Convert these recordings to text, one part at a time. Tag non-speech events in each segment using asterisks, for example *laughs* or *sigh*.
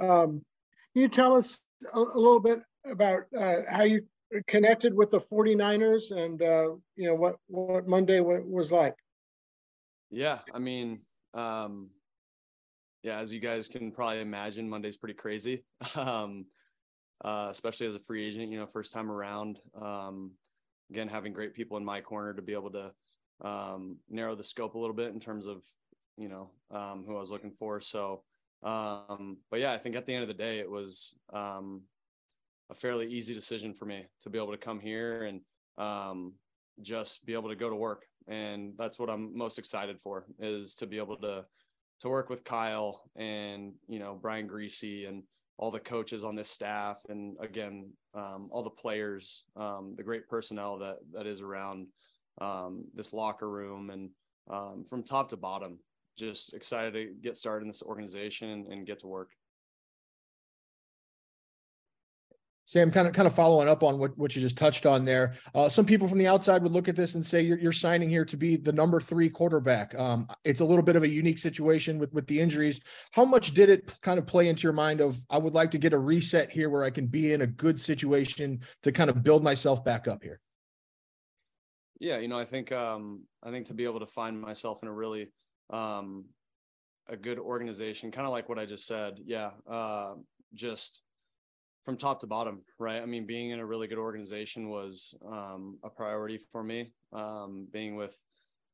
Um, can you tell us a, a little bit about uh, how you connected with the 49ers and, uh, you know, what, what Monday was like? Yeah, I mean, um, yeah, as you guys can probably imagine, Monday's pretty crazy, *laughs* um, uh, especially as a free agent, you know, first time around. Um, again, having great people in my corner to be able to um, narrow the scope a little bit in terms of, you know, um, who I was looking for. So, um, but yeah, I think at the end of the day, it was um, a fairly easy decision for me to be able to come here and um, just be able to go to work. And that's what I'm most excited for is to be able to to work with Kyle and you know Brian Griese and all the coaches on this staff, and again um, all the players, um, the great personnel that that is around um, this locker room, and um, from top to bottom, just excited to get started in this organization and, and get to work. Sam, kind of kind of following up on what, what you just touched on there. Uh, some people from the outside would look at this and say you're, you're signing here to be the number three quarterback. Um, it's a little bit of a unique situation with with the injuries. How much did it kind of play into your mind of I would like to get a reset here where I can be in a good situation to kind of build myself back up here? Yeah, you know, I think um, I think to be able to find myself in a really um, a good organization, kind of like what I just said. Yeah, uh, just from top to bottom, right? I mean, being in a really good organization was um, a priority for me. Um, being with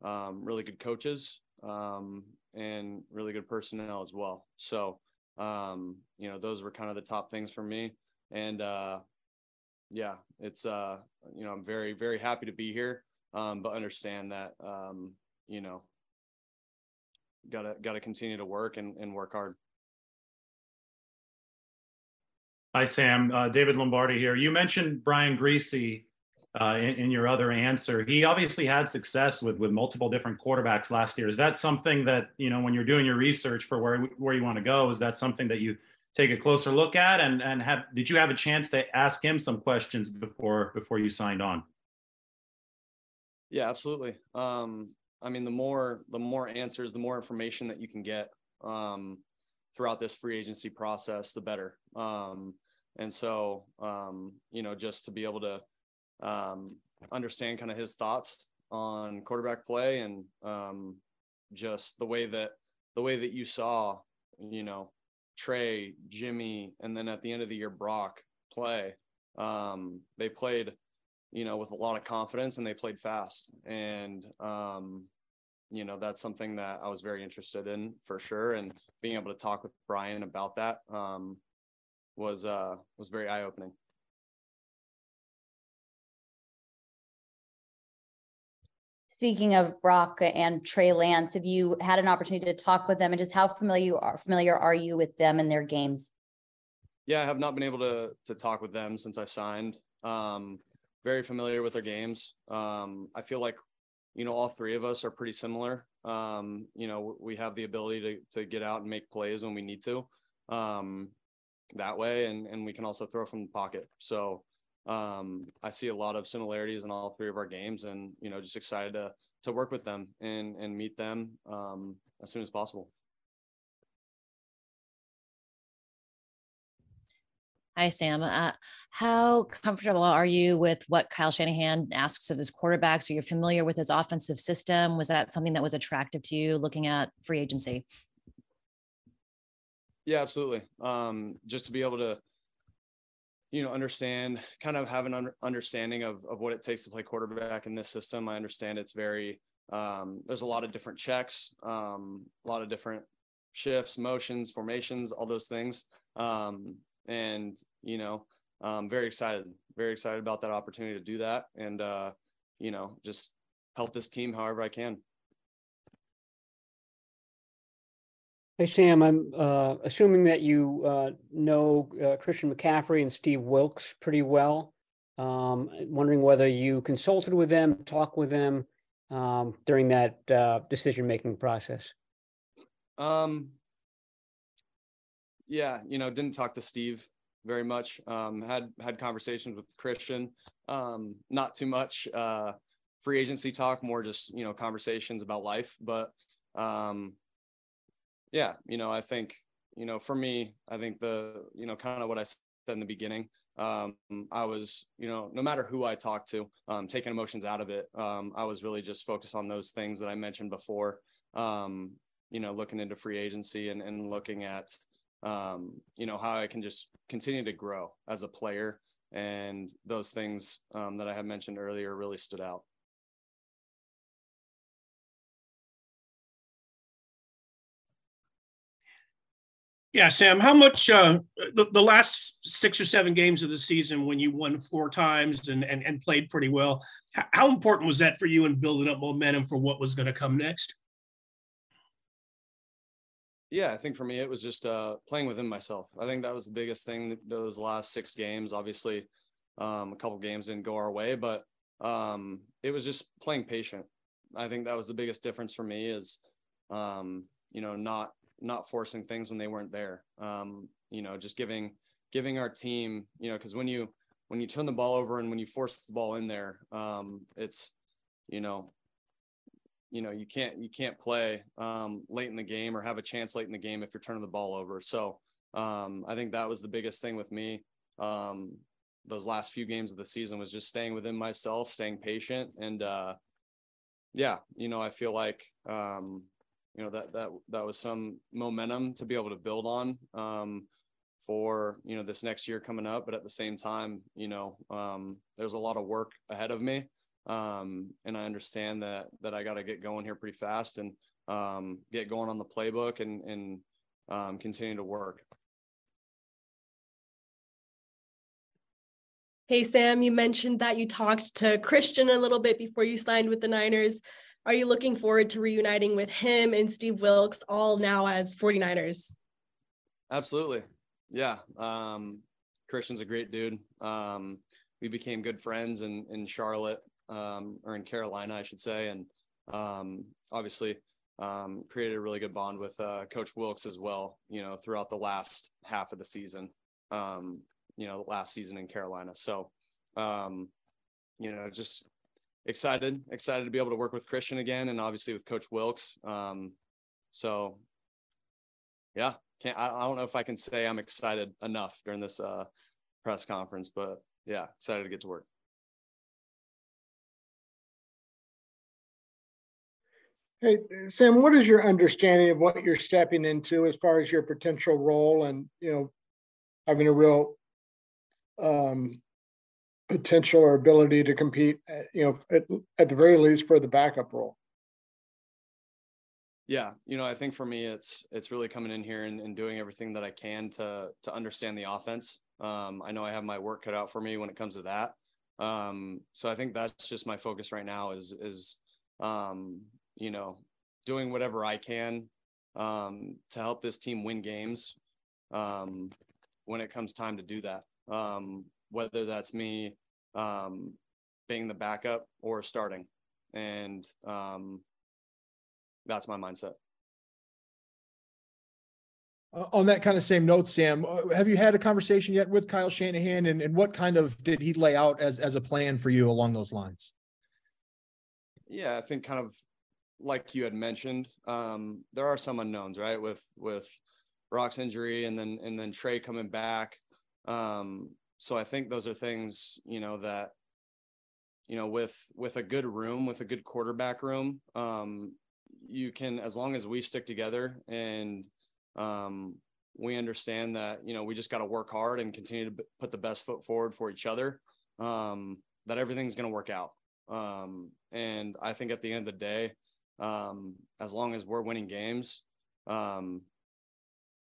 um, really good coaches um, and really good personnel as well. So, um, you know, those were kind of the top things for me. And uh, yeah, it's uh, you know, I'm very very happy to be here, um, but understand that you know, gotta gotta continue to work and, and work hard. Hi, Sam. Uh, David Lombardi here. You mentioned Brian Griese uh, in, in, your other answer. He obviously had success with with multiple different quarterbacks last year. Is that something that you know when you're doing your research for where where you want to go? Is that something that you take a closer look at? And and have did you have a chance to ask him some questions before before you signed on? Yeah, absolutely. Um, I mean, the more the more answers, the more information that you can get um, throughout this free agency process, the better. Um, and so, um, you know, just to be able to um, understand kind of his thoughts on quarterback play and um, just the way that the way that you saw, you know, Trey, Jimmy, and then at the end of the year, Brock play. Um, they played, you know, with a lot of confidence and they played fast. And, um, you know, that's something that I was very interested in for sure. And being able to talk with Brian about that, um, was uh, was very eye opening. Speaking of Brock and Trey Lance, have you had an opportunity to talk with them, and just how familiar you are familiar are you with them and their games? Yeah, I have not been able to to talk with them since I signed. Um, very familiar with their games. Um, I feel like you know all three of us are pretty similar. Um, you know, we have the ability to to get out and make plays when we need to. Um, that way and and we can also throw from the pocket so um, i see a lot of similarities in all three of our games and you know just excited to to work with them and and meet them um, as soon as possible Hi, Sam. Uh, how comfortable are you with what Kyle Shanahan asks of his quarterbacks? Are you familiar with his offensive system? Was that something that was attractive to you looking at free agency? Yeah, absolutely. Um, just to be able to, you know, understand, kind of have an un- understanding of of what it takes to play quarterback in this system. I understand it's very um, there's a lot of different checks, um, a lot of different shifts, motions, formations, all those things. Um, and you know, I'm very excited, very excited about that opportunity to do that, and uh, you know, just help this team however I can. Hey, Sam, I'm uh, assuming that you uh, know uh, Christian McCaffrey and Steve Wilks pretty well. Um, wondering whether you consulted with them, talked with them um, during that uh, decision-making process. Um, yeah, you know, didn't talk to Steve very much. Um, had had conversations with Christian, um, not too much uh, free agency talk, more just you know conversations about life. But um, yeah, you know, I think, you know, for me, I think the, you know, kind of what I said in the beginning, um, I was, you know, no matter who I talked to, um, taking emotions out of it. Um, I was really just focused on those things that I mentioned before, um, you know, looking into free agency and, and looking at, um, you know, how I can just continue to grow as a player. And those things um, that I had mentioned earlier really stood out. Yeah, Sam, how much uh, the, the last six or seven games of the season when you won four times and, and, and played pretty well, how important was that for you in building up momentum for what was going to come next? Yeah, I think for me, it was just uh, playing within myself. I think that was the biggest thing those last six games. Obviously, um, a couple games didn't go our way, but um, it was just playing patient. I think that was the biggest difference for me is, um, you know, not not forcing things when they weren't there. Um, you know, just giving giving our team, you know, because when you when you turn the ball over and when you force the ball in there, um, it's you know, you know, you can't you can't play um, late in the game or have a chance late in the game if you're turning the ball over. So um, I think that was the biggest thing with me. Um, those last few games of the season was just staying within myself, staying patient, and uh, yeah, you know, I feel like um, you know that that that was some momentum to be able to build on um, for you know this next year coming up. But at the same time, you know, um, there's a lot of work ahead of me, um, and I understand that that I got to get going here pretty fast and um, get going on the playbook and and um, continue to work. Hey Sam, you mentioned that you talked to Christian a little bit before you signed with the Niners. Are you looking forward to reuniting with him and Steve Wilks all now as 49ers? Absolutely. Yeah. Um, Christian's a great dude. Um, we became good friends in, in Charlotte, um, or in Carolina, I should say. And um, obviously um, created a really good bond with uh, Coach Wilks as well, you know, throughout the last half of the season, um, you know, last season in Carolina. So, you know, just excited, excited to be able to work with Christian again, and obviously with Coach Wilks. Um, so, yeah, can't I, I, don't know if I can say I'm excited enough during this uh, press conference, but yeah, excited to get to work. Hey, Sam, what is your understanding of what you're stepping into as far as your potential role and, you know, having a real um, potential or ability to compete, uh, you know, at, at the very least for the backup role. Yeah, you know, I think for me, it's it's really coming in here and, and doing everything that I can to to understand the offense. Um, I know I have my work cut out for me when it comes to that. Um, so I think that's just my focus right now is is um, you know doing whatever I can um, to help this team win games um, when it comes time to do that. Um, whether that's me um, being the backup or starting. And um, that's my mindset. Uh, on that kind of same note, Sam, uh, have you had a conversation yet with Kyle Shanahan, and, and what kind of did he lay out as as a plan for you along those lines? Yeah, I think kind of like you had mentioned, um, there are some unknowns, right? With with Brock's injury, and then and then Trey coming back. Um, so I think those are things, you know, that, you know, with, with a good room, with a good quarterback room, um, you can, as long as we stick together and, um, we understand that you know we just got to work hard and continue to put the best foot forward for each other. Um, that everything's going to work out. Um, and I think at the end of the day, um, as long as we're winning games, um,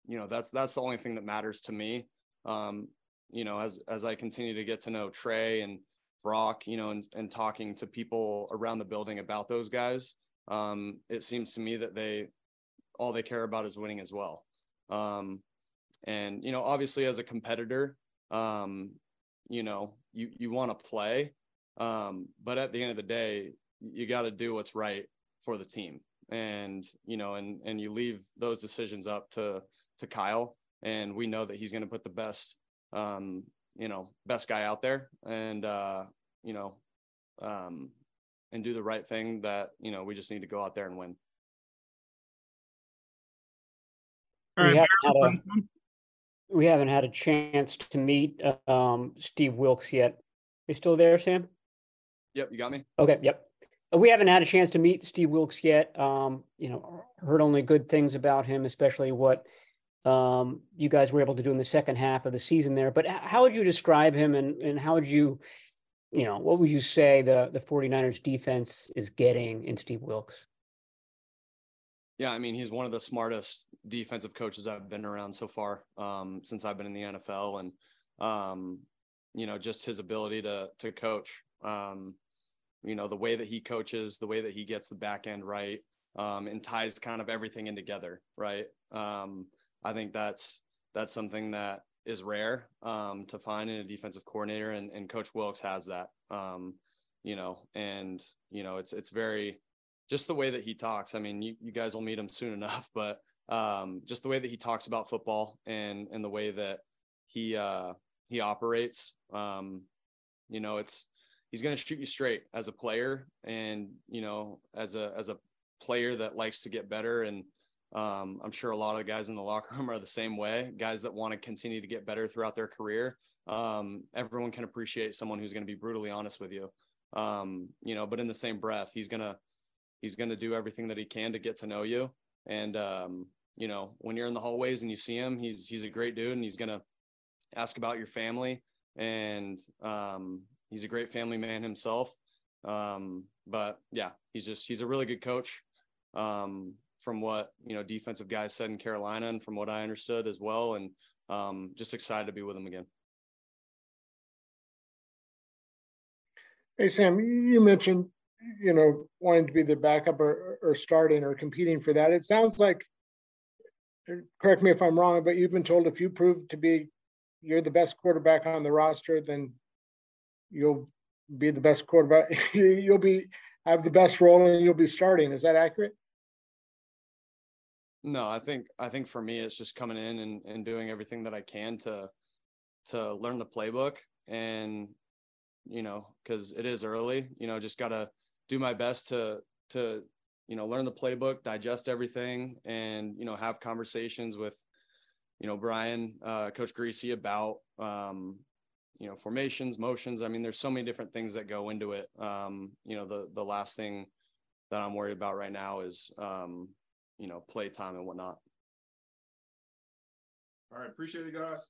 you know that's that's the only thing that matters to me. Um, you know, as as I continue to get to know Trey and Brock, you know, and, and talking to people around the building about those guys, um, it seems to me that they all they care about is winning as well. Um, and you know, obviously, as a competitor, um, you know, you you want to play, um, but at the end of the day, you got to do what's right for the team, and you know, and and you leave those decisions up to to Kyle, and we know that he's going to put the best, um, you know, best guy out there, and uh, you know, um, and do the right thing. That you know, we just need to go out there and win. we, haven't had a, we haven't had a chance to meet um, Steve Wilks yet. Are you still there, Sam? Yep, you got me. Okay, yep. We haven't had a chance to meet Steve Wilks yet. Um, you know, heard only good things about him, especially what um, you guys were able to do in the second half of the season there. But how would you describe him and, and how would you, you know, what would you say the, the 49ers defense is getting in Steve Wilks? Yeah, I mean, he's one of the smartest defensive coaches I've been around so far um, since I've been in the NFL, and um, you know, just his ability to to coach. Um, you know, the way that he coaches, the way that he gets the back end right, um, and ties kind of everything in together, right? Um, I think that's that's something that is rare um, to find in a defensive coordinator, and, and Coach Wilks has that. you know, and you know, it's it's very just the way that he talks. I mean, you, you guys will meet him soon *laughs* enough, but um, just the way that he talks about football and and the way that he uh, he operates. Um, you know, it's he's going to shoot you straight as a player, and you know, as a as a player that likes to get better. And um, I'm sure a lot of the guys in the locker room are the same way. Guys that want to continue to get better throughout their career. Um, everyone can appreciate someone who's going to be brutally honest with you. Um, you know, but in the same breath, he's gonna he's going to do everything that he can to get to know you. And, um, you know, when you're in the hallways and you see him, he's, he's a great dude and he's going to ask about your family. And, um, he's a great family man himself. Um, but yeah, he's just, he's a really good coach. Um, from what, you know, defensive guys said in Carolina and from what I understood as well. And, um, just excited to be with him again. Hey, Sam, you mentioned you know, wanting to be the backup or, or starting or competing for that. It sounds like, correct me if I'm wrong, but you've been told if you prove to be you're the best quarterback on the roster, then you'll be the best quarterback. *laughs* you'll be have the best role and you'll be starting. Is that accurate? No, I think I think for me it's just coming in and, and doing everything that I can to to learn the playbook and you know because it is early you know just gotta do my best to to you know learn the playbook digest everything and you know have conversations with you know brian uh, coach Griese about um, you know formations motions. I mean there's so many different things that go into it. Um, you know the the last thing that i'm worried about right now is um, you know play time and whatnot. All right appreciate it guys